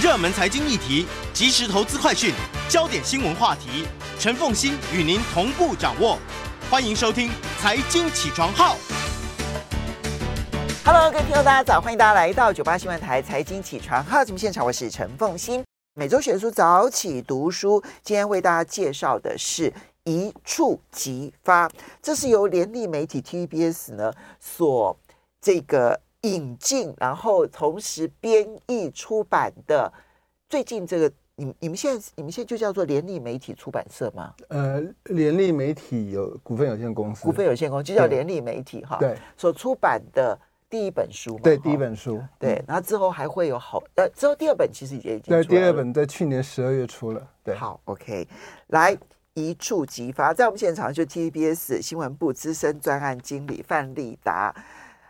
热门财经议题、即时投资快讯、焦点新闻话题，陈凤欣与您同步掌握。欢迎收听《财经起床号》。Hello，各位听众，大家早！欢迎大家来到九八新闻台财经起床号节目现场，我是陈凤欣。每周选书早起读书，今天为大家介绍的是一触即发，这是由联立媒体 TVBS 呢所这个引进，然后同时编译出版的。最近这个，你你们现在你们现在就叫做联立媒体出版社吗？呃，联立媒体有股份有限公司，股份有限公司就叫联立媒体哈。对，所出版的。第一本书，对，第一本书，对，然后之后还会有好，呃，之后第二本其实也已经对，第二本在去年十二月出了，对，好，OK，来一触即发，在我们现场就 TVBS 新闻部资深专案经理范立达，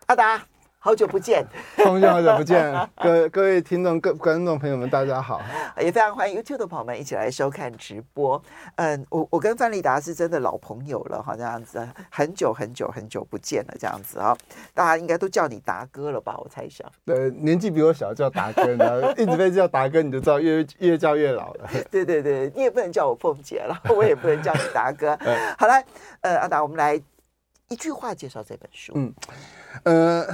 阿达。好久不见，同学好久不见，各各位听众、各观众朋友们，大家好，也非常欢迎 YouTube 的朋友们一起来收看直播。嗯，我我跟范立达是真的老朋友了，哈，这样子，很久很久很久不见了，这样子啊，大家应该都叫你达哥了吧？我猜想，对，年纪比我小叫达哥，呢，一直被叫达哥，你就知道越越叫越老了。对对对，你也不能叫我凤姐了，我也不能叫你达哥。好来，呃，阿达，我们来一句话介绍这本书。嗯，呃。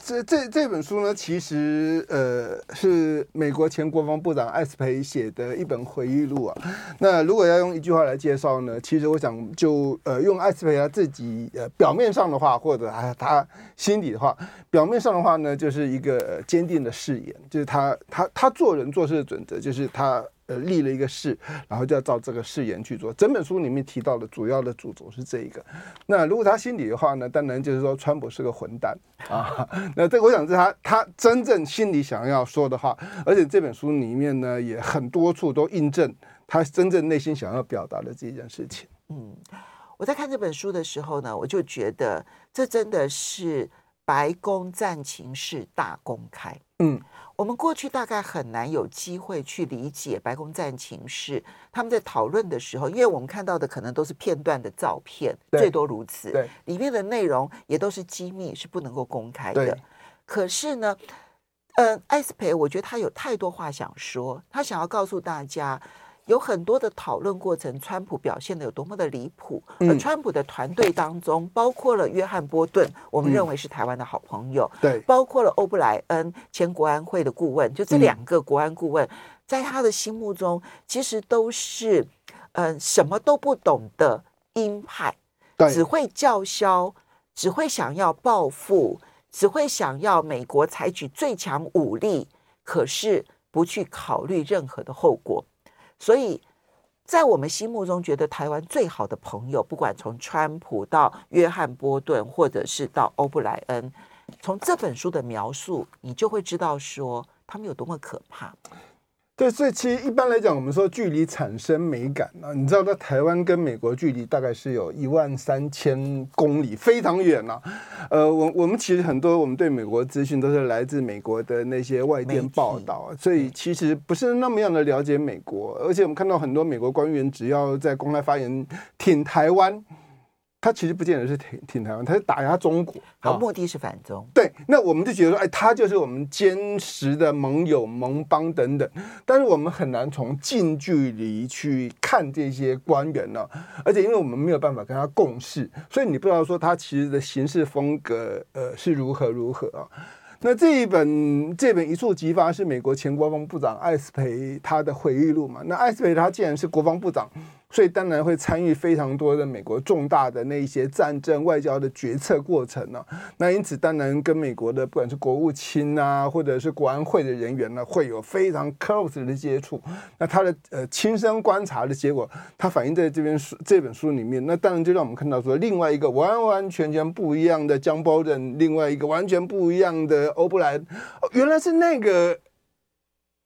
这这这本书呢，其实呃是美国前国防部长艾斯培写的一本回忆录啊。那如果要用一句话来介绍呢，其实我想就呃用艾斯培他自己呃表面上的话，或者啊他心里的话，表面上的话呢，就是一个坚定的誓言，就是他他他做人做事的准则，就是他。呃，立了一个誓，然后就要照这个誓言去做。整本书里面提到的主要的主轴是这一个。那如果他心里的话呢，当然就是说川普是个混蛋啊。那这个我想是他他真正心里想要说的话。而且这本书里面呢，也很多处都印证他真正内心想要表达的这件事情。嗯，我在看这本书的时候呢，我就觉得这真的是白宫战情室大公开。嗯。我们过去大概很难有机会去理解白宫战情室，他们在讨论的时候，因为我们看到的可能都是片段的照片，最多如此。对，里面的内容也都是机密，是不能够公开的。可是呢，呃，艾斯培，我觉得他有太多话想说，他想要告诉大家。有很多的讨论过程，川普表现的有多么的离谱。而川普的团队当中，包括了约翰波顿，我们认为是台湾的好朋友，对，包括了欧布莱恩，前国安会的顾问，就这两个国安顾问，在他的心目中，其实都是嗯什么都不懂的鹰派，只会叫嚣，只会想要报复，只会想要美国采取最强武力，可是不去考虑任何的后果。所以，在我们心目中，觉得台湾最好的朋友，不管从川普到约翰波顿，或者是到欧布莱恩，从这本书的描述，你就会知道说他们有多么可怕。对，所以其实一般来讲，我们说距离产生美感啊，你知道，在台湾跟美国距离大概是有一万三千公里，非常远啊。呃，我我们其实很多我们对美国资讯都是来自美国的那些外电报道，所以其实不是那么样的了解美国。而且我们看到很多美国官员只要在公开发言挺台湾。他其实不见得是挺挺台湾，他是打压中国，好，目的是反中。对，那我们就觉得说，哎，他就是我们坚实的盟友、盟邦等等。但是我们很难从近距离去看这些官员呢、啊，而且因为我们没有办法跟他共事，所以你不知道说他其实的行事风格，呃，是如何如何啊。那这一本这本一触即发是美国前国防部长艾斯培他的回忆录嘛？那艾斯培他既然是国防部长。所以当然会参与非常多的美国重大的那一些战争外交的决策过程呢、那因此当然跟美国的不管是国务卿啊，或者是国安会的人员呢，会有非常 close 的接触。那他的呃亲身观察的结果，他反映在这边书这本书里面。那当然就让我们看到说，另外一个完完全全不一样的江波人，另外一个完全不一样的欧布莱恩，原来是那个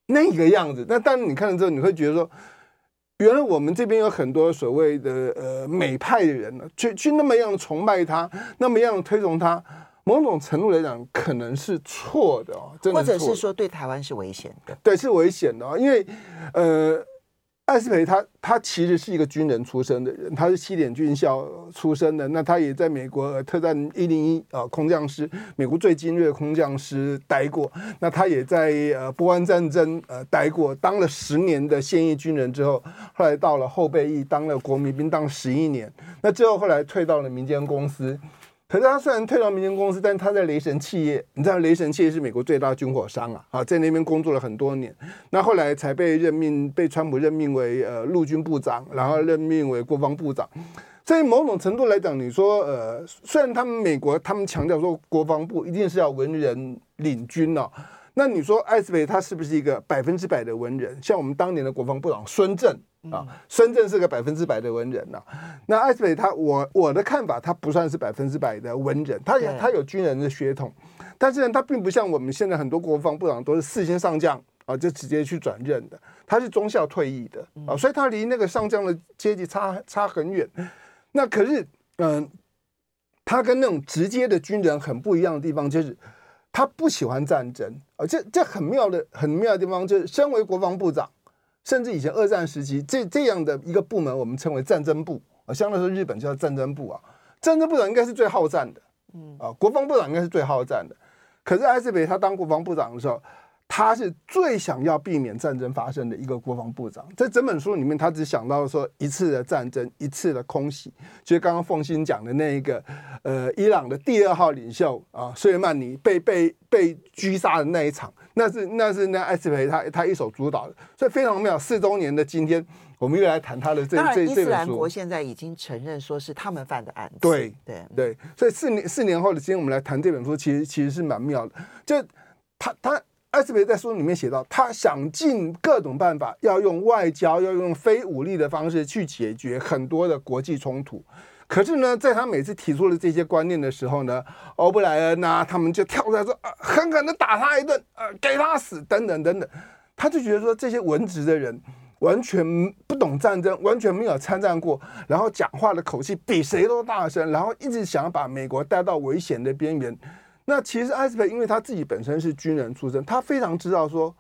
那个样子。那当然你看了之后，你会觉得说。原来我们这边有很多所谓的呃美派的人呢，去去那么样崇拜他，那么样推崇他，某种程度来讲可能是错的哦，真的的，或者是说对台湾是危险的，对，是危险的哦，因为呃。艾斯培他他其实是一个军人出身的人，他是西点军校出身的，那他也在美国特战一零一啊空降师，美国最精锐的空降师待过，那他也在呃波湾战争呃待过，当了十年的现役军人之后，后来到了后备役当了国民兵，当十一年，那之后后来退到了民间公司。可是他虽然退到民间公司，但他在雷神企业，你知道雷神企业是美国最大的军火商啊，啊，在那边工作了很多年，那后来才被任命，被川普任命为呃陆军部长，然后任命为国防部长。所以某种程度来讲，你说呃，虽然他们美国他们强调说国防部一定是要文人领军哦、那你说艾斯培他是不是一个百分之百的文人？像我们当年的国防部长孙正啊，深圳是个百分之百的文人呐、啊。那艾斯培他，我我的看法，他不算是百分之百的文人，他也他有军人的血统，但是呢，他并不像我们现在很多国防部长都是四星上将啊，就直接去转任的，他是中校退役的啊，所以他离那个上将的阶级差差很远。那可是，嗯、呃，他跟那种直接的军人很不一样的地方就是。他不喜欢战争啊，这这很妙的很妙的地方就是，身为国防部长，甚至以前二战时期这这样的一个部门，我们称为战争部啊，相对来说日本叫战争部啊，战争部长应该是最好战的，嗯。啊，国防部长应该是最好战的，可是艾斯培他当国防部长的时候。他是最想要避免战争发生的一个国防部长，在整本书里面，他只想到说一次的战争，一次的空袭，就是刚刚凤新讲的那一个，呃，伊朗的第二号领袖啊，苏莱曼尼被被被狙杀的那一场，那是那是那艾斯培他他一手主导的，所以非常妙。四周年的今天，我们又来谈他的这这这本书。伊斯兰国现在已经承认说是他们犯的案子。对对对，所以四年四年后的今天，我们来谈这本书，其实其实是蛮妙的。就他他。艾斯培在书里面写到，他想尽各种办法，要用外交，要用非武力的方式去解决很多的国际冲突。可是呢，在他每次提出了这些观念的时候呢，欧布莱恩呐，他们就跳出来说，啊，狠狠的打他一顿，呃，给他死，等等等等。他就觉得说，这些文职的人完全不懂战争，完全没有参战过，然后讲话的口气比谁都大声，然后一直想要把美国带到危险的边缘。那其实艾斯培因为他自己本身是军人出身，他非常知道说，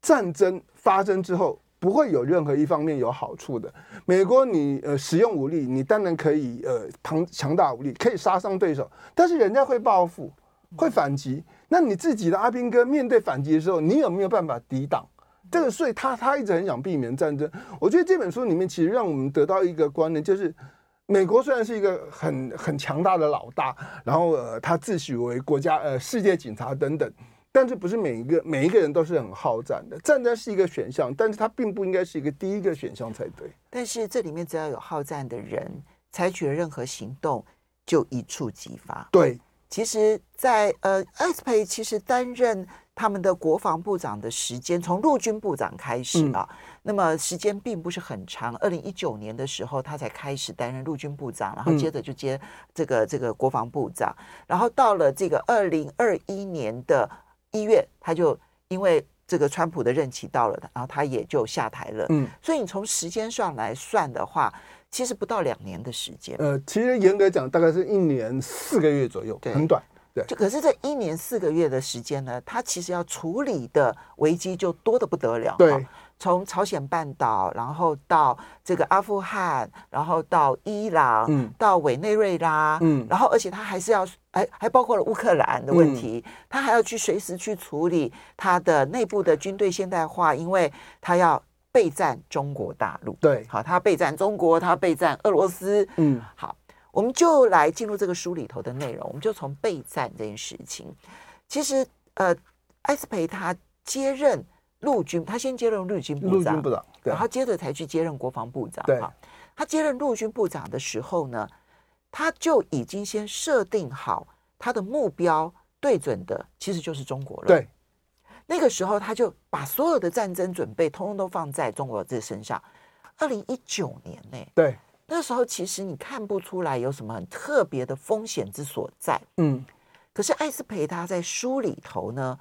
战争发生之后不会有任何一方面有好处的。美国你呃使用武力，你当然可以呃强强大武力，可以杀伤对手，但是人家会报复，会反击。那你自己的阿兵哥面对反击的时候，你有没有办法抵挡？这个所以他他一直很想避免战争。我觉得这本书里面其实让我们得到一个观念，就是。美国虽然是一个很很强大的老大，然后呃，他自诩为国家呃世界警察等等，但这不是每一个每一个人都是很好战的。战争是一个选项，但是它并不应该是一个第一个选项才对。但是这里面只要有好战的人，采取了任何行动，就一触即发。对，其实在，在呃，艾斯培其实担任。他们的国防部长的时间从陆军部长开始啊，嗯、那么时间并不是很长。二零一九年的时候，他才开始担任陆军部长，然后接着就接这个这个国防部长，然后到了这个二零二一年的一月，他就因为这个川普的任期到了，然后他也就下台了。嗯，所以你从时间上来算的话，其实不到两年的时间。呃，其实严格讲，大概是一年四个月左右，很短。对就可是这一年四个月的时间呢，他其实要处理的危机就多得不得了。对，从朝鲜半岛，然后到这个阿富汗，然后到伊朗，嗯，到委内瑞拉，嗯，然后而且他还是要，还还包括了乌克兰的问题，嗯，他还要去随时去处理他的内部的军队现代化，因为他要备战中国大陆。对，好，他备战中国，他备战俄罗斯。嗯，好。我们就来进入这个书里头的内容，我们就从备战这件事情。其实，呃，艾斯培他接任陆军，他先接任陆军部长，陆军部长，然后接着才去接任国防部长。对，他接任陆军部长的时候呢，他就已经先设定好他的目标，对准的其实就是中国了。对，那个时候他就把所有的战争准备通通都放在中国这身上。二零一九年呢，对，那时候其实你看不出来有什么很特别的风险之所在。嗯，可是艾斯培他在书里头呢，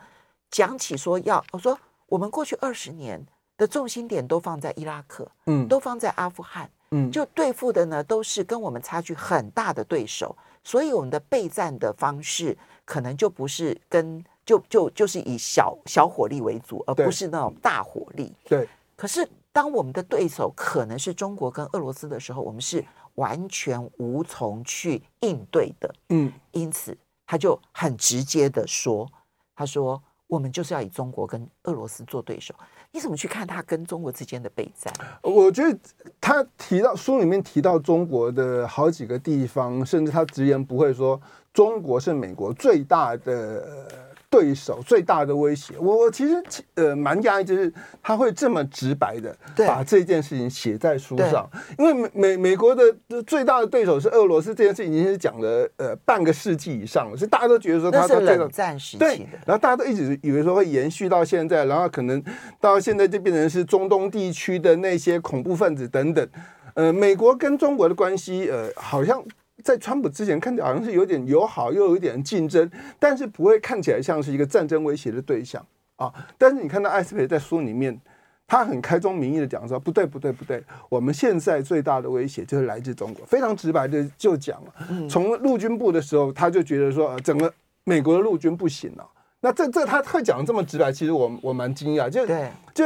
讲起说要我说。我们过去二十年的重心点都放在伊拉克，嗯，都放在阿富汗，嗯，就对付的呢都是跟我们差距很大的对手，所以我们的备战的方式可能就不是跟就就就是以小小火力为主，而不是那种大火力。对。可是当我们的对手可能是中国跟俄罗斯的时候，我们是完全无从去应对的。嗯，因此他就很直接的说，他说。我们就是要以中国跟俄罗斯做对手，你怎么去看他跟中国之间的备战？我觉得他提到书里面提到中国的好几个地方，甚至他直言不讳说中国是美国最大的。对手最大的威胁，我我其实呃蛮讶异，就是他会这么直白的把这件事情写在书上，因为美美美国的最大的对手是俄罗斯，这件事情已经是讲了呃半个世纪以上了，所以大家都觉得说他是冷战时期的，对，然后大家都一直以为说会延续到现在，然后可能到现在就变成是中东地区的那些恐怖分子等等，呃，美国跟中国的关系呃好像。在川普之前看起来好像是有点友好，又有一点竞争，但是不会看起来像是一个战争威胁的对象啊。但是你看到艾斯培在书里面，他很开宗明义的讲说，不对不对不对，我们现在最大的威胁就是来自中国，非常直白的就讲了。从陆军部的时候，他就觉得说，整个美国的陆军不行了。那这这他会讲的这么直白，其实我我蛮惊讶，就就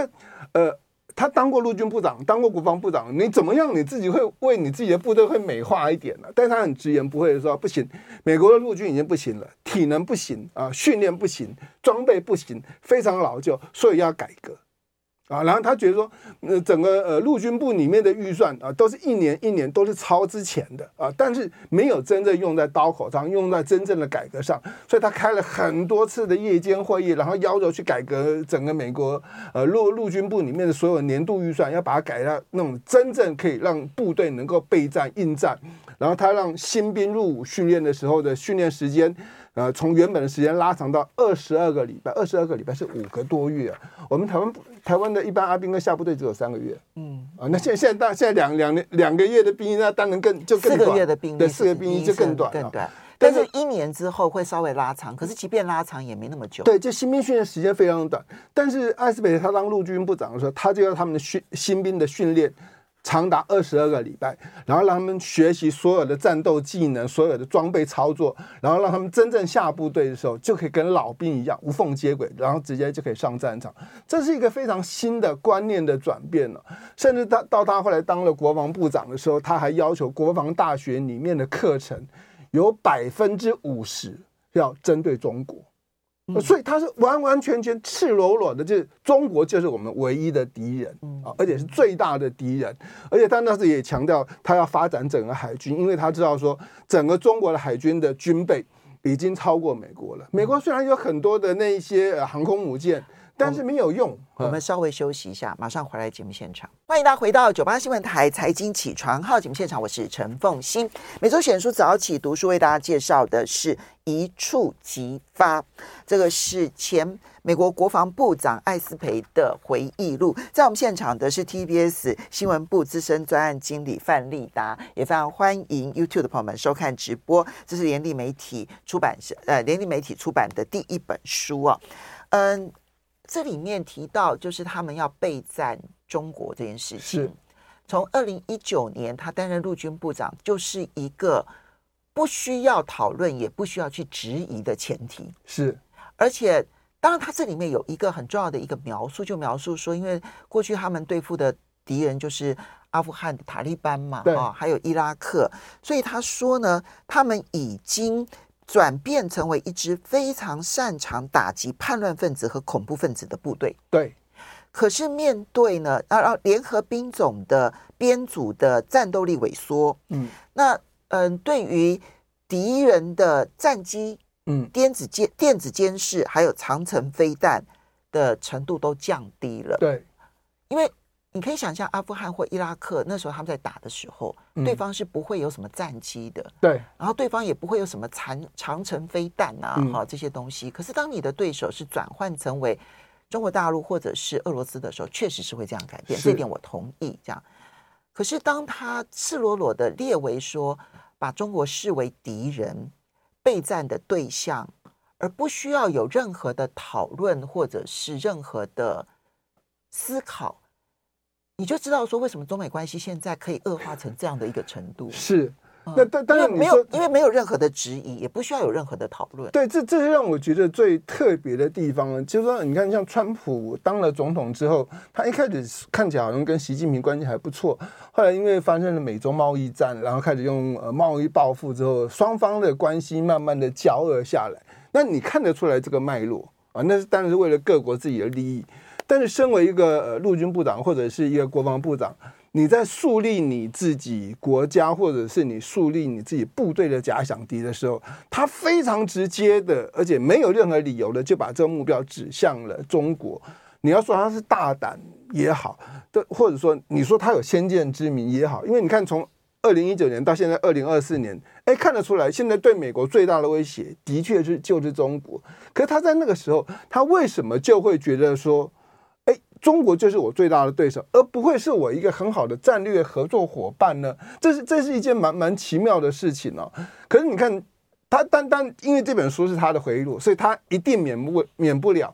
呃。他当过陆军部长，当过国防部长，你怎么样？你自己会为你自己的部队会美化一点呢？但他很直言不讳的说：“不行，美国的陆军已经不行了，体能不行啊，训练不行，装备不行，非常老旧，所以要改革。”啊，然后他觉得说，呃，整个呃陆军部里面的预算啊，都是一年一年都是超之前的啊，但是没有真正用在刀口上，用在真正的改革上，所以他开了很多次的夜间会议，然后要求去改革整个美国呃陆陆军部里面的所有年度预算，要把它改到那种真正可以让部队能够备战应战，然后他让新兵入伍训练的时候的训练时间。呃，从原本的时间拉长到二十二个礼拜，二十二个礼拜是五个多月啊。我们台湾台湾的一般阿兵哥下部队只有三个月，嗯啊，那现在现在大现在两两年两个月的兵役，那当然更就更短，四个月的兵役，对，四个兵役就更短，更短。但是一年之后会稍微拉长，可是即便拉长也没那么久。对，就新兵训练时间非常短。但是艾斯培他当陆军部长的时候，他就要他们的训新兵的训练。长达二十二个礼拜，然后让他们学习所有的战斗技能、所有的装备操作，然后让他们真正下部队的时候就可以跟老兵一样无缝接轨，然后直接就可以上战场。这是一个非常新的观念的转变了。甚至他到他后来当了国防部长的时候，他还要求国防大学里面的课程有百分之五十要针对中国。所以他是完完全全赤裸裸的，就是中国就是我们唯一的敌人啊，而且是最大的敌人。而且他那时也强调，他要发展整个海军，因为他知道说，整个中国的海军的军备已经超过美国了。美国虽然有很多的那一些航空母舰。但是没有用，我们稍微休息一下，马上回来节目现场。欢迎大家回到九八新闻台财经起床号节目现场，我是陈凤欣。每周选书早起读书为大家介绍的是一触即发，这个是前美国国防部长艾斯培的回忆录。在我们现场的是 TBS 新闻部资深专案经理范丽达，也非常欢迎 YouTube 的朋友们收看直播。这是联立媒体出版社呃联立媒体出版的第一本书啊，嗯。这里面提到，就是他们要备战中国这件事情。从二零一九年他担任陆军部长，就是一个不需要讨论，也不需要去质疑的前提。是，而且当然，他这里面有一个很重要的一个描述，就描述说，因为过去他们对付的敌人就是阿富汗的塔利班嘛，啊，还有伊拉克，所以他说呢，他们已经。转变成为一支非常擅长打击叛乱分子和恐怖分子的部队。对，可是面对呢，啊啊，联合兵种的编组的战斗力萎缩，嗯，那嗯，对于敌人的战机，嗯，电子监电子监视，还有长城飞弹，的程度都降低了。对，因为你可以想象，阿富汗或伊拉克那时候他们在打的时候，嗯、对方是不会有什么战机的。对，然后对方也不会有什么长长城飞弹啊，哈、嗯、这些东西。可是当你的对手是转换成为中国大陆或者是俄罗斯的时候，确实是会这样改变。这点我同意。这样，可是当他赤裸裸的列为说，把中国视为敌人、备战的对象，而不需要有任何的讨论或者是任何的思考，你就知道说为什么中美关系现在可以恶化成这样的一个程度。是。那当当然，没有，因为没有任何的质疑，也不需要有任何的讨论。对，这这是让我觉得最特别的地方呢。就是说，你看，像川普当了总统之后，他一开始看起来好像跟习近平关系还不错，后来因为发生了美中贸易战，然后开始用呃贸易报复之后，双方的关系慢慢的交恶下来。那你看得出来这个脉络啊？那是当然是为了各国自己的利益。但是，身为一个呃陆军部长或者是一个国防部长。你在树立你自己国家，或者是你树立你自己部队的假想敌的时候，他非常直接的，而且没有任何理由的就把这个目标指向了中国。你要说他是大胆也好，对，或者说你说他有先见之明也好，因为你看从二零一九年到现在二零二四年，哎，看得出来，现在对美国最大的威胁的确是就是中国。可是他在那个时候，他为什么就会觉得说？中国就是我最大的对手，而不会是我一个很好的战略合作伙伴呢？这是这是一件蛮蛮奇妙的事情哦。可是你看，他单单因为这本书是他的回忆录，所以他一定免不免不了。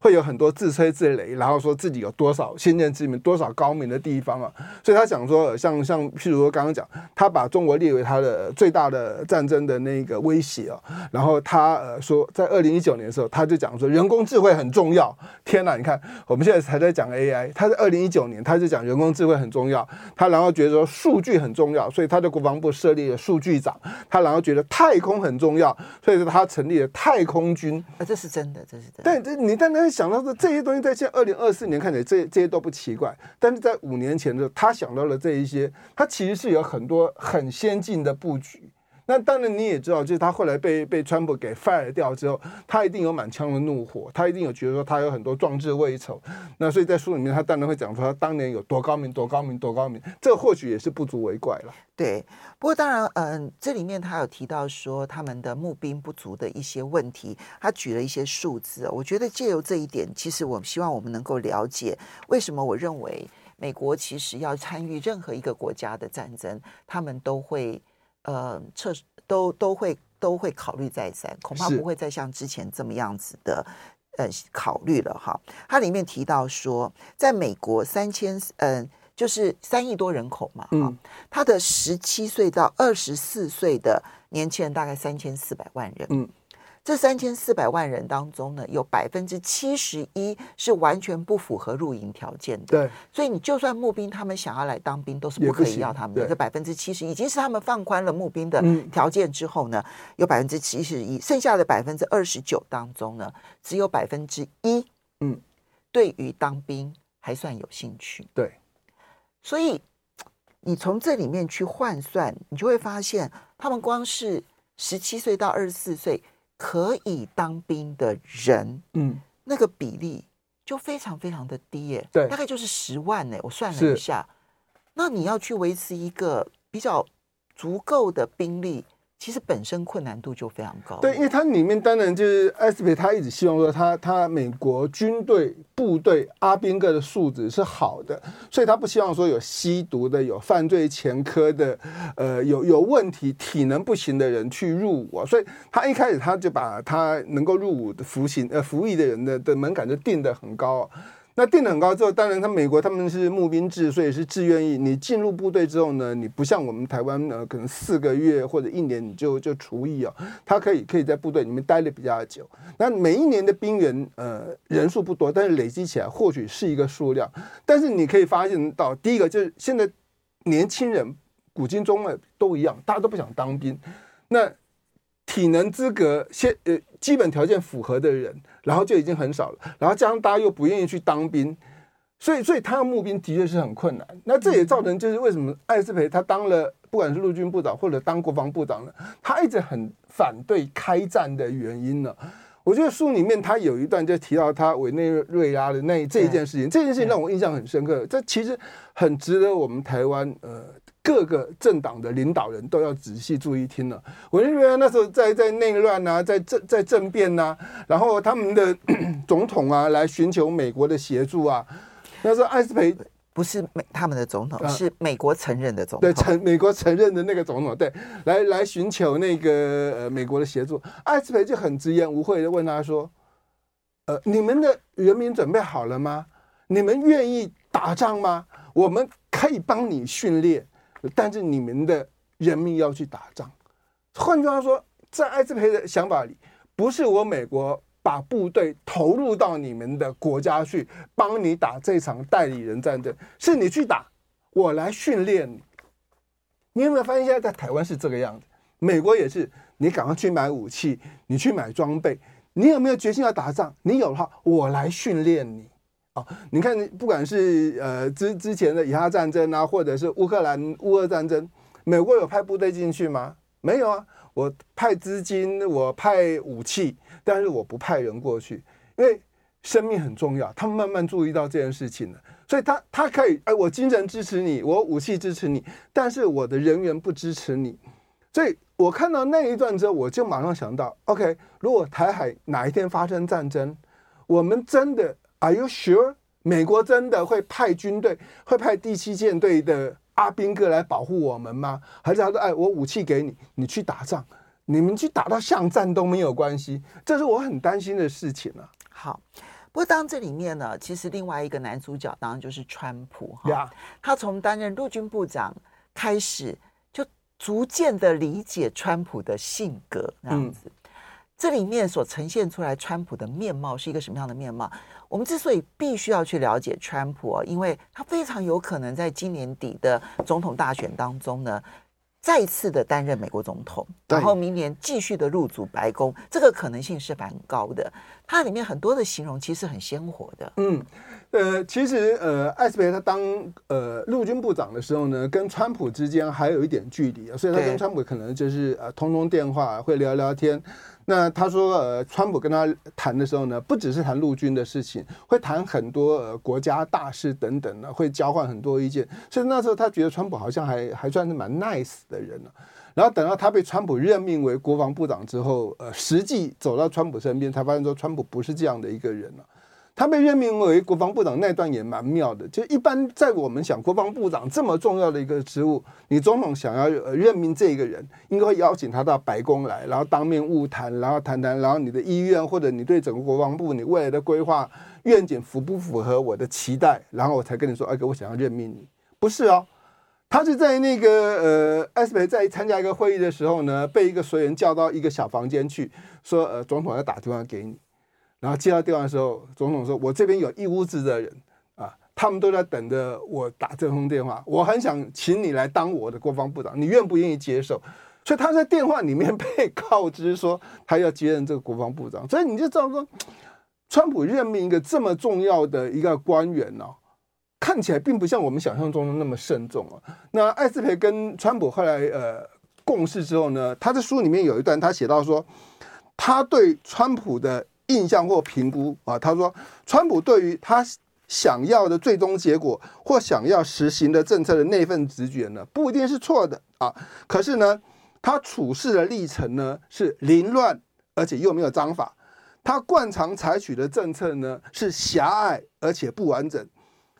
会有很多自吹自擂，然后说自己有多少先见之明，多少高明的地方啊！所以他想说，像像譬如说刚刚讲，他把中国列为他的最大的战争的那个威胁啊。然后他呃说，在二零一九年的时候，他就讲说人工智慧很重要。天哪，你看我们现在才在讲 AI，他在二零一九年他就讲人工智慧很重要。他然后觉得说数据很重要，所以他的国防部设立了数据长。他然后觉得太空很重要，所以说他成立了太空军。啊，这是真的，这是真的。但这你当想到的这些东西，在现在二零二四年看起来，这这些都不奇怪。但是在五年前的时候，他想到了这一些，他其实是有很多很先进的布局。那当然你也知道，就是他后来被被川普给 fire 掉之后，他一定有满腔的怒火，他一定有觉得说他有很多壮志未酬。那所以在书里面，他当然会讲说他当年有多高明，多高明，多高明。这或许也是不足为怪了。对，不过当然，嗯、呃，这里面他有提到说他们的募兵不足的一些问题，他举了一些数字。我觉得借由这一点，其实我希望我们能够了解为什么我认为美国其实要参与任何一个国家的战争，他们都会。呃，测都都会都会考虑再三，恐怕不会再像之前这么样子的呃考虑了哈。它里面提到说，在美国三千嗯、呃，就是三亿多人口嘛，哈，他的十七岁到二十四岁的年轻人大概三千四百万人，嗯。这三千四百万人当中呢，有百分之七十一是完全不符合入营条件的。对，所以你就算募兵，他们想要来当兵，都是不可以要他们的。这百分之七十已经是他们放宽了募兵的条件之后呢，嗯、有百分之七十一，剩下的百分之二十九当中呢，只有百分之一，嗯，对于当兵还算有兴趣。对，所以你从这里面去换算，你就会发现，他们光是十七岁到二十四岁。可以当兵的人，嗯，那个比例就非常非常的低耶，对，大概就是十万呢。我算了一下，那你要去维持一个比较足够的兵力。其实本身困难度就非常高。对，因为它里面当然就是艾斯培，他一直希望说他他美国军队部队阿兵哥的素质是好的，所以他不希望说有吸毒的、有犯罪前科的、呃有有问题、体能不行的人去入伍。所以他一开始他就把他能够入伍的服刑呃服役的人的的门槛就定得很高。那定得很高之后，当然他美国他们是募兵制，所以是志愿役。你进入部队之后呢，你不像我们台湾呃，可能四个月或者一年你就就除役哦，他可以可以在部队里面待的比较久。那每一年的兵员呃人数不多，但是累积起来或许是一个数量。但是你可以发现到，第一个就是现在年轻人古今中外都一样，大家都不想当兵。那体能资格先呃基本条件符合的人，然后就已经很少了，然后加上大家又不愿意去当兵，所以所以他要募兵的确是很困难。那这也造成就是为什么艾斯培他当了不管是陆军部长或者当国防部长呢，他一直很反对开战的原因呢？我觉得书里面他有一段就提到他委内瑞拉的那这一件事情，这件事情让我印象很深刻。这其实很值得我们台湾呃各个政党的领导人都要仔细注意听了。委内瑞拉那时候在在内乱啊，在政在政变呐、啊，然后他们的 总统啊来寻求美国的协助啊。那时候艾斯培。不是美他们的总统，是美国承认的总统。对，承美国承认的那个总统，对，来来寻求那个呃美国的协助。艾斯培就很直言无讳的问他说：“呃，你们的人民准备好了吗？你们愿意打仗吗？我们可以帮你训练，但是你们的人民要去打仗。换句话说，在艾斯培的想法里，不是我美国。”把部队投入到你们的国家去，帮你打这场代理人战争，是你去打，我来训练你。你有没有发现现在在台湾是这个样子？美国也是，你赶快去买武器，你去买装备，你有没有决心要打仗？你有的话，我来训练你。你看，不管是呃之之前的以哈战争啊，或者是乌克兰乌俄战争，美国有派部队进去吗？没有啊，我派资金，我派武器。但是我不派人过去，因为生命很重要。他们慢慢注意到这件事情了，所以他他可以，哎，我精神支持你，我武器支持你，但是我的人员不支持你。所以我看到那一段之后，我就马上想到，OK，如果台海哪一天发生战争，我们真的，Are you sure？美国真的会派军队，会派第七舰队的阿兵哥来保护我们吗？还是他说，哎，我武器给你，你去打仗？你们去打到巷战都没有关系，这是我很担心的事情啊。好，不过当这里面呢，其实另外一个男主角当然就是川普哈。他从担任陆军部长开始，就逐渐的理解川普的性格这样子。嗯、这里面所呈现出来川普的面貌是一个什么样的面貌？我们之所以必须要去了解川普，因为他非常有可能在今年底的总统大选当中呢。再次的担任美国总统，然后明年继续的入主白宫，这个可能性是蛮高的。它里面很多的形容其实很鲜活的。嗯，呃，其实呃，艾斯培他当呃陆军部长的时候呢，跟川普之间还有一点距离啊，所以他跟川普可能就是呃通通电话，会聊聊天。那他说，呃，川普跟他谈的时候呢，不只是谈陆军的事情，会谈很多呃国家大事等等呢，会交换很多意见。所以那时候他觉得川普好像还还算是蛮 nice 的人呢。然后等到他被川普任命为国防部长之后，呃，实际走到川普身边，才发现说川普不是这样的一个人了。他被任命为国防部长那段也蛮妙的，就一般在我们想国防部长这么重要的一个职务，你总统想要呃任命这个人，应该会邀请他到白宫来，然后当面晤谈，然后谈谈，然后你的意愿或者你对整个国防部你未来的规划愿景符不符合我的期待，然后我才跟你说，哎，我想要任命你。不是哦，他是在那个呃，艾斯培在参加一个会议的时候呢，被一个随员叫到一个小房间去，说呃，总统要打电话给你。然后接到电话的时候，总统说：“我这边有一屋子的人啊，他们都在等着我打这通电话。我很想请你来当我的国防部长，你愿不愿意接受？”所以他在电话里面 被告知说他要接任这个国防部长。所以你就知道说，川普任命一个这么重要的一个官员呢、哦，看起来并不像我们想象中的那么慎重啊。那艾斯培跟川普后来呃共事之后呢，他在书里面有一段他写到说，他对川普的。印象或评估啊，他说，川普对于他想要的最终结果或想要实行的政策的那份直觉呢，不一定是错的啊。可是呢，他处事的历程呢是凌乱，而且又没有章法。他惯常采取的政策呢是狭隘而且不完整。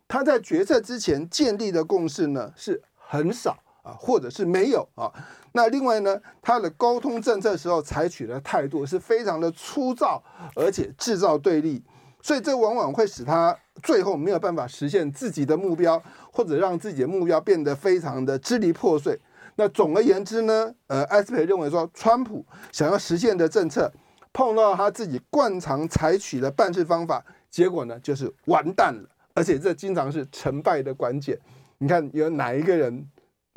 他在决策之前建立的共识呢是很少啊，或者是没有啊。那另外呢，他的沟通政策时候采取的态度是非常的粗糙，而且制造对立，所以这往往会使他最后没有办法实现自己的目标，或者让自己的目标变得非常的支离破碎。那总而言之呢，呃，艾斯培认为说，川普想要实现的政策，碰到他自己惯常采取的办事方法，结果呢就是完蛋了，而且这经常是成败的关键。你看有哪一个人？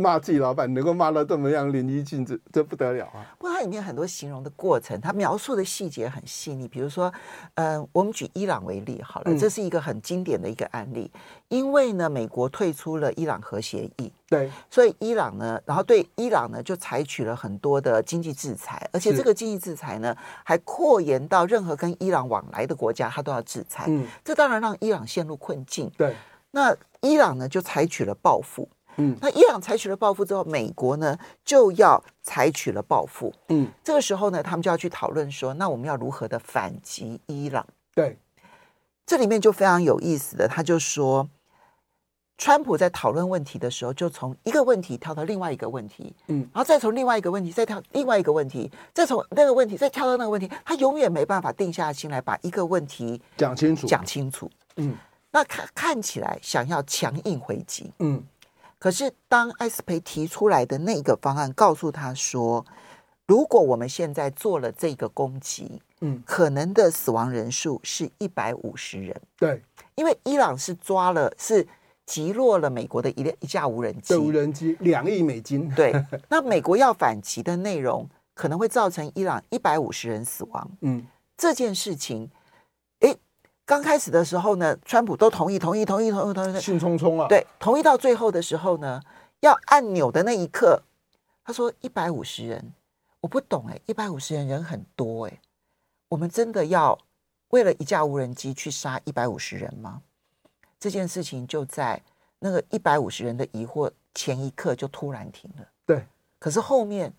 骂自己老板能够骂到这么样淋漓尽致，这不得了啊！不过它里面很多形容的过程，它描述的细节很细腻。比如说，呃，我们举伊朗为例好了，嗯、这是一个很经典的一个案例。因为呢，美国退出了伊朗核协议，对，所以伊朗呢，然后对伊朗呢就采取了很多的经济制裁，而且这个经济制裁呢还扩延到任何跟伊朗往来的国家，它都要制裁。嗯，这当然让伊朗陷入困境。对，那伊朗呢就采取了报复。嗯，那伊朗采取了报复之后，美国呢就要采取了报复。嗯，这个时候呢，他们就要去讨论说，那我们要如何的反击伊朗？对，这里面就非常有意思的，他就说，川普在讨论问题的时候，就从一个问题跳到另外一个问题，嗯，然后再从另外一个问题再跳另外一个问题，再从那个问题再跳到那个问题，他永远没办法定下心来把一个问题讲清楚，讲清楚。嗯，那看看起来想要强硬回击，嗯。可是，当艾斯培提出来的那个方案，告诉他说，如果我们现在做了这个攻击，嗯，可能的死亡人数是一百五十人。对，因为伊朗是抓了，是击落了美国的一一架无人机，无人机两亿美金。对，那美国要反击的内容，可能会造成伊朗一百五十人死亡。嗯，这件事情。刚开始的时候呢，川普都同意，同意，同意，同意，同意，兴冲冲啊。对，同意到最后的时候呢，要按钮的那一刻，他说一百五十人，我不懂哎，一百五十人人很多哎，我们真的要为了一架无人机去杀一百五十人吗？这件事情就在那个一百五十人的疑惑前一刻就突然停了。对，可是后面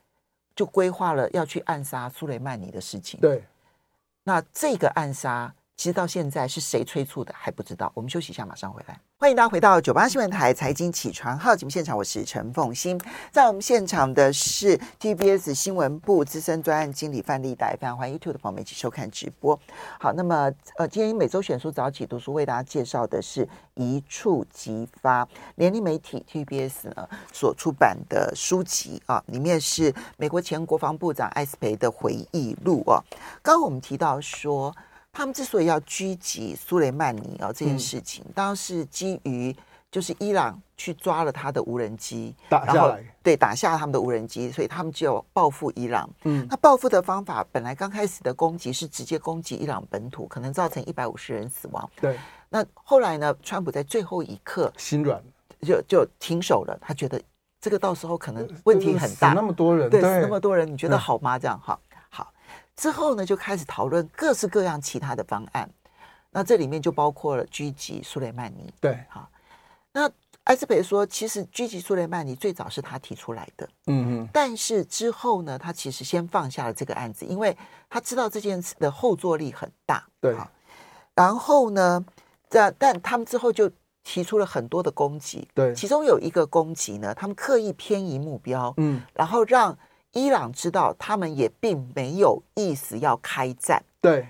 就规划了要去暗杀苏雷曼尼的事情。对，那这个暗杀。其实到现在是谁催促的还不知道。我们休息一下，马上回来。欢迎大家回到九八新闻台财经起床号节目现场，我是陈凤欣。在我们现场的是 TBS 新闻部资深专案经理范丽黛，非常欢迎 YouTube 的朋友们一起收看直播。好，那么呃，今天每周选书早起读书为大家介绍的是一触即发联立媒体 TBS 呢所出版的书籍啊，里面是美国前国防部长艾斯培的回忆录啊。刚刚我们提到说。他们之所以要狙击苏雷曼尼哦，这件事情，当然是基于就是伊朗去抓了他的无人机，打下来，对，打下他们的无人机，所以他们就要报复伊朗。嗯，那报复的方法本来刚开始的攻击是直接攻击伊朗本土，可能造成一百五十人死亡。对，那后来呢？川普在最后一刻心软，就就停手了。他觉得这个到时候可能问题很大，那么多人，对，死那么多人，你觉得好吗？这样哈。之后呢，就开始讨论各式各样其他的方案。那这里面就包括了狙击苏雷曼尼。对，好。那埃斯培说，其实狙击苏雷曼尼最早是他提出来的。嗯嗯。但是之后呢，他其实先放下了这个案子，因为他知道这件事的后坐力很大。对。然后呢，这但他们之后就提出了很多的攻击。对。其中有一个攻击呢，他们刻意偏移目标。嗯。然后让。伊朗知道他们也并没有意思要开战，对。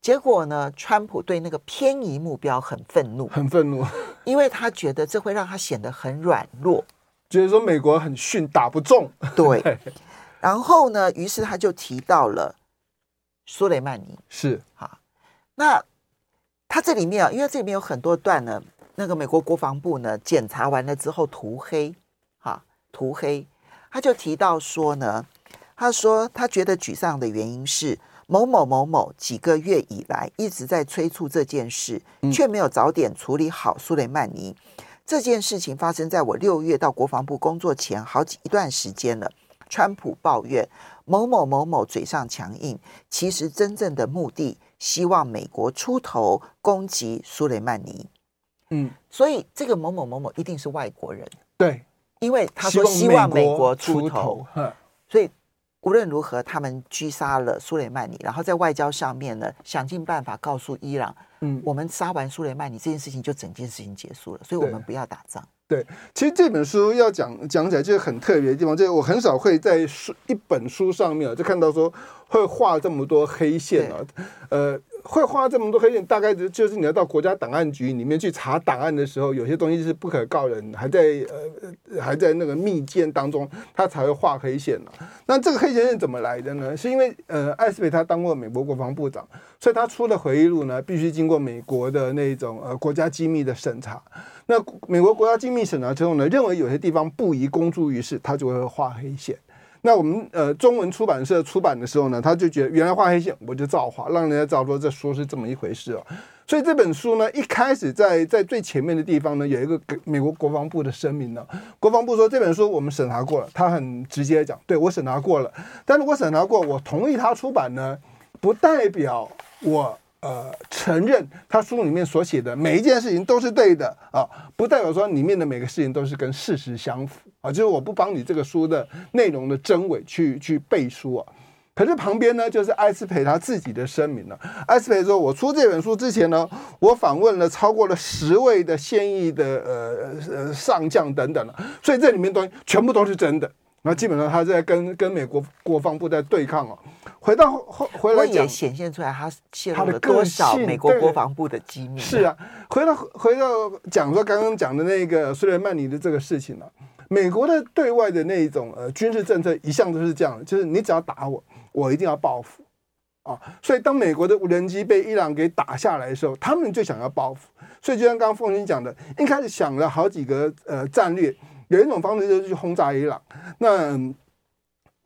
结果呢，川普对那个偏移目标很愤怒，很愤怒，因为他觉得这会让他显得很软弱，觉得说美国很逊，打不中。对。然后呢，于是他就提到了苏雷曼尼，是好。那他这里面啊，因为这里面有很多段呢，那个美国国防部呢检查完了之后涂黑，哈，涂黑。他就提到说呢，他说他觉得沮丧的原因是某某某某几个月以来一直在催促这件事，却没有早点处理好苏雷曼尼。这件事情发生在我六月到国防部工作前好几一段时间了。川普抱怨某某某某嘴上强硬，其实真正的目的希望美国出头攻击苏雷曼尼。嗯，所以这个某某某某一定是外国人。对。因为他说希望美国出头，所以无论如何，他们狙杀了苏雷曼尼，然后在外交上面呢，想尽办法告诉伊朗，嗯，我们杀完苏雷曼尼这件事情就整件事情结束了，所以我们不要打仗。对，其实这本书要讲讲起来就是很特别的地方，就是我很少会在书一本书上面就看到说会画这么多黑线啊，呃，会花这么多黑线，大概就是你要到国家档案局里面去查档案的时候，有些东西是不可告人，还在呃还在那个密件当中，他才会画黑线了。那这个黑线是怎么来的呢？是因为呃艾斯培他当过美国国防部长，所以他出的回忆录呢，必须经过美国的那种呃国家机密的审查。那美国国家机密审查之后呢，认为有些地方不宜公诸于世，他就会画黑线。那我们呃中文出版社出版的时候呢，他就觉得原来画黑线，我就照画，让人家知道这书是这么一回事哦。所以这本书呢，一开始在在最前面的地方呢，有一个美国国防部的声明呢。国防部说这本书我们审查过了，他很直接讲，对，我审查过了。但是我审查过，我同意他出版呢，不代表我。呃，承认他书里面所写的每一件事情都是对的啊，不代表说里面的每个事情都是跟事实相符啊。就是我不帮你这个书的内容的真伪去去背书啊。可是旁边呢，就是艾斯培他自己的声明了。艾斯培说：“我出这本书之前呢，我访问了超过了十位的现役的呃呃上将等等了，所以这里面东西全部都是真的。那基本上他在跟跟美国国防部在对抗啊。”回到后回来讲，也显现出来他泄露了多少美国国防部的机密。是啊，回到回到讲说刚刚讲的那个苏莱曼尼的这个事情了、啊。美国的对外的那一种呃军事政策一向都是这样的，就是你只要打我，我一定要报复啊。所以当美国的无人机被伊朗给打下来的时候，他们就想要报复。所以就像刚刚凤英讲的，一开始想了好几个呃战略，有一种方式就是去轰炸伊朗。那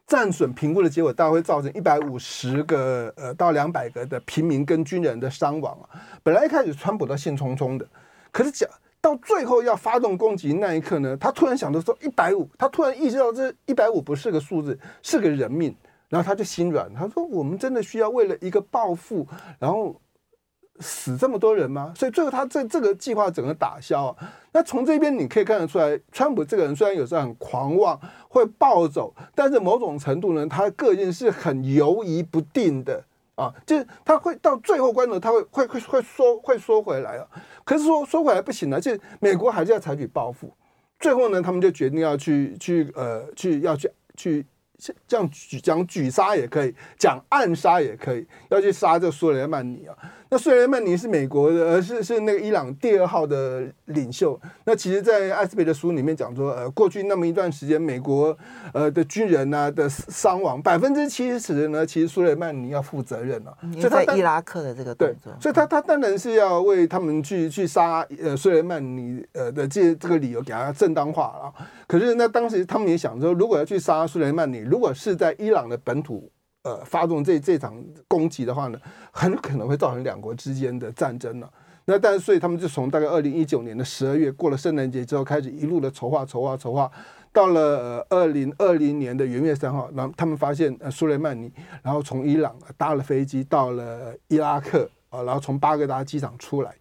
战损评估的结果，大概会造成一百五十个呃到两百个的平民跟军人的伤亡啊。本来一开始川普都兴冲冲的，可是讲到最后要发动攻击那一刻呢，他突然想到说一百五，他突然意识到这一百五不是个数字，是个人命，然后他就心软，他说我们真的需要为了一个报复，然后。死这么多人吗？所以最后他这这个计划整个打消啊。那从这边你可以看得出来，川普这个人虽然有时候很狂妄，会暴走，但是某种程度呢，他个性是很犹疑不定的啊。就是他会到最后关头，他会会会会缩会缩回来啊。可是说缩回来不行了，就是美国还是要采取报复。最后呢，他们就决定要去去呃去要去去。这样举讲举杀也可以，讲暗杀也可以，要去杀这苏莱曼尼啊。那苏莱曼尼是美国的，而是是那个伊朗第二号的领袖。那其实，在艾斯培的书里面讲说，呃，过去那么一段时间，美国呃的军人啊的伤亡百分之七十呢，其实苏莱曼尼要负责任了、啊。所以他在伊拉克的这个对，所以他他当然是要为他们去去杀呃苏莱曼尼呃的这这个理由给他正当化啊。可是那当时他们也想说，如果要去杀苏莱曼尼，如果是在伊朗的本土，呃，发动这这场攻击的话呢，很可能会造成两国之间的战争了。那但是，所以他们就从大概二零一九年的十二月过了圣诞节之后，开始一路的筹划、筹划、筹划，到了二零二零年的元月三号，然后他们发现呃苏莱曼尼，然后从伊朗搭了飞机到了伊拉克啊，然后从巴格达机场出来。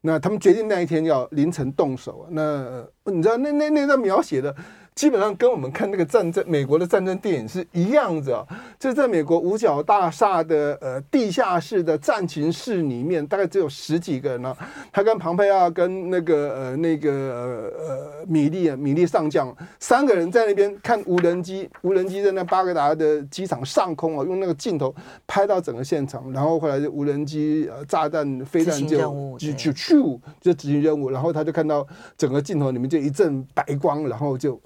那他们决定那一天要凌晨动手。那你知道那那那段描写的。基本上跟我们看那个战争，美国的战争电影是一样的，哦，就在美国五角大厦的呃地下室的战情室里面，大概只有十几个人呢。他跟庞培奥跟那个呃那个呃呃米利啊米利上将三个人在那边看无人机，无人机在那巴格达的机场上空啊，用那个镜头拍到整个现场，然后后来就无人机呃炸弹飞弹就就就去就执行任务，然后他就看到整个镜头里面就一阵白光，然后就。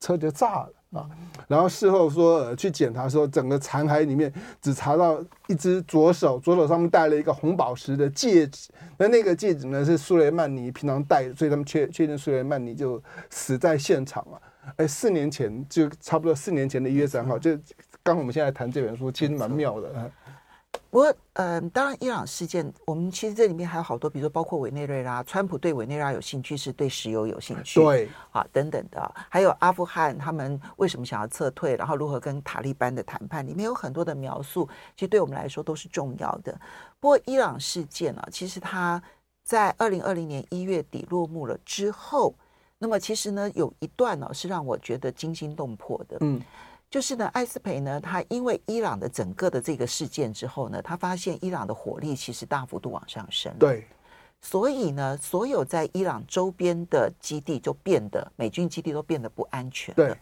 车就炸了啊！然后事后说，去检查说，整个残骸里面只查到一只左手，左手上面戴了一个红宝石的戒指。那那个戒指呢，是苏莱曼尼平常戴，所以他们确确定苏莱曼尼就死在现场了。哎，四年前就差不多四年前的一月三号，就刚我们现在谈这本书，其实蛮妙的。不过，嗯、呃，当然，伊朗事件，我们其实这里面还有好多，比如说包括委内瑞拉，川普对委内瑞拉有兴趣，是对石油有兴趣，对，啊，等等的，还有阿富汗，他们为什么想要撤退，然后如何跟塔利班的谈判，里面有很多的描述，其实对我们来说都是重要的。不过，伊朗事件呢、啊，其实它在二零二零年一月底落幕了之后，那么其实呢，有一段呢、啊、是让我觉得惊心动魄的，嗯。就是呢，艾斯培呢，他因为伊朗的整个的这个事件之后呢，他发现伊朗的火力其实大幅度往上升。对，所以呢，所有在伊朗周边的基地就变得美军基地都变得不安全。对，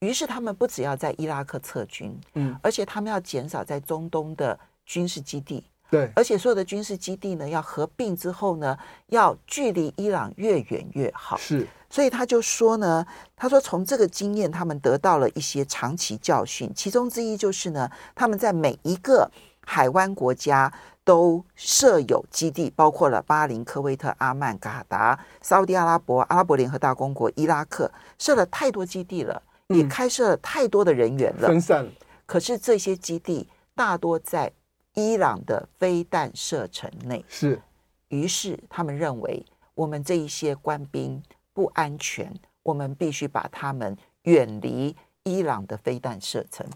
于是他们不只要在伊拉克撤军，嗯，而且他们要减少在中东的军事基地，对，而且所有的军事基地呢，要合并之后呢，要距离伊朗越远越好。是，所以他就说呢，他说从这个经验，他们得到了一些长期教训，其中之一就是呢，他们在每一个海湾国家都设有基地，包括了巴林、科威特、阿曼、卡达、沙乌地阿拉伯、阿拉伯联合大公国、伊拉克，设了太多基地了，也开设了太多的人员了，分散了。可是这些基地大多在伊朗的飞弹射程内，是。于是他们认为，我们这一些官兵不安全，我们必须把他们远离伊朗的飞弹射程。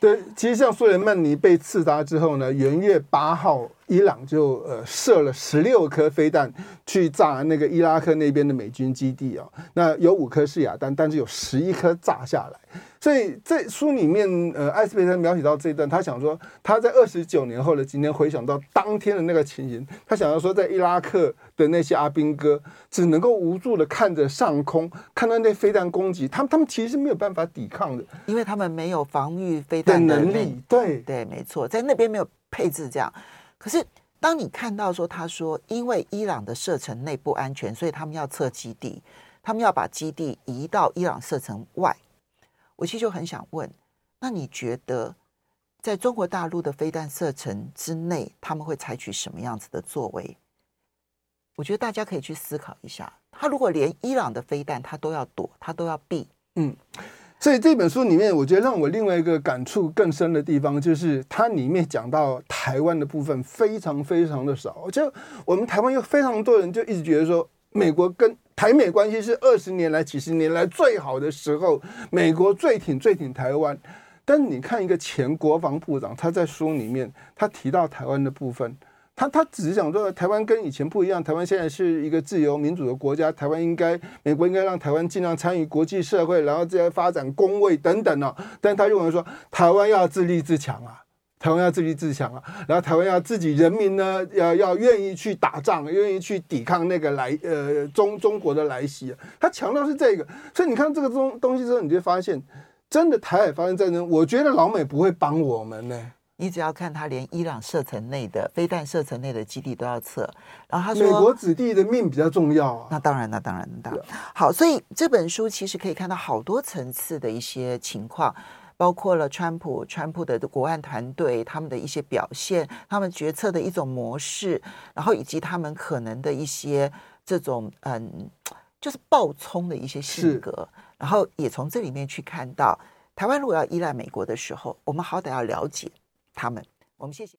对，其实像苏莱曼尼被刺杀之后呢，元月八号。伊朗就呃射了十六颗飞弹去炸那个伊拉克那边的美军基地啊，那有五颗是哑弹，但是有十一颗炸下来。所以在书里面，呃，艾斯培森描写到这一段，他想说他在二十九年后的今天回想到当天的那个情形，他想要说在伊拉克的那些阿兵哥只能够无助的看着上空，看到那飞弹攻击，他们他们其实是没有办法抵抗的，因为他们没有防御飞弹的能力。对对，没错，在那边没有配置这样。可是，当你看到说，他说，因为伊朗的射程内不安全，所以他们要撤基地，他们要把基地移到伊朗射程外。我其实就很想问，那你觉得，在中国大陆的飞弹射程之内，他们会采取什么样子的作为？我觉得大家可以去思考一下。他如果连伊朗的飞弹他都要躲，他都要避，嗯。所以这本书里面，我觉得让我另外一个感触更深的地方，就是它里面讲到台湾的部分非常非常的少。就我们台湾有非常多人就一直觉得说，美国跟台美关系是二十年来、几十年来最好的时候，美国最挺最挺台湾。但你看一个前国防部长，他在书里面他提到台湾的部分。他他只是讲说，台湾跟以前不一样，台湾现在是一个自由民主的国家，台湾应该，美国应该让台湾尽量参与国际社会，然后这些发展公卫等等哦。但他认为说，台湾要自立自强啊，台湾要自立自强啊，然后台湾要自己人民呢，要要愿意去打仗，愿意去抵抗那个来呃中中国的来袭。他强调是这个，所以你看这个东东西之后，你就发现，真的台海发生战争，我觉得老美不会帮我们呢。你只要看他连伊朗射程内的飞弹射程内的基地都要测，然后他说美国子弟的命比较重要啊。那当然，那当然，当然。好，所以这本书其实可以看到好多层次的一些情况，包括了川普、川普的国安团队他们的一些表现，他们决策的一种模式，然后以及他们可能的一些这种嗯，就是暴冲的一些性格，然后也从这里面去看到，台湾如果要依赖美国的时候，我们好歹要了解。他们，我们谢谢。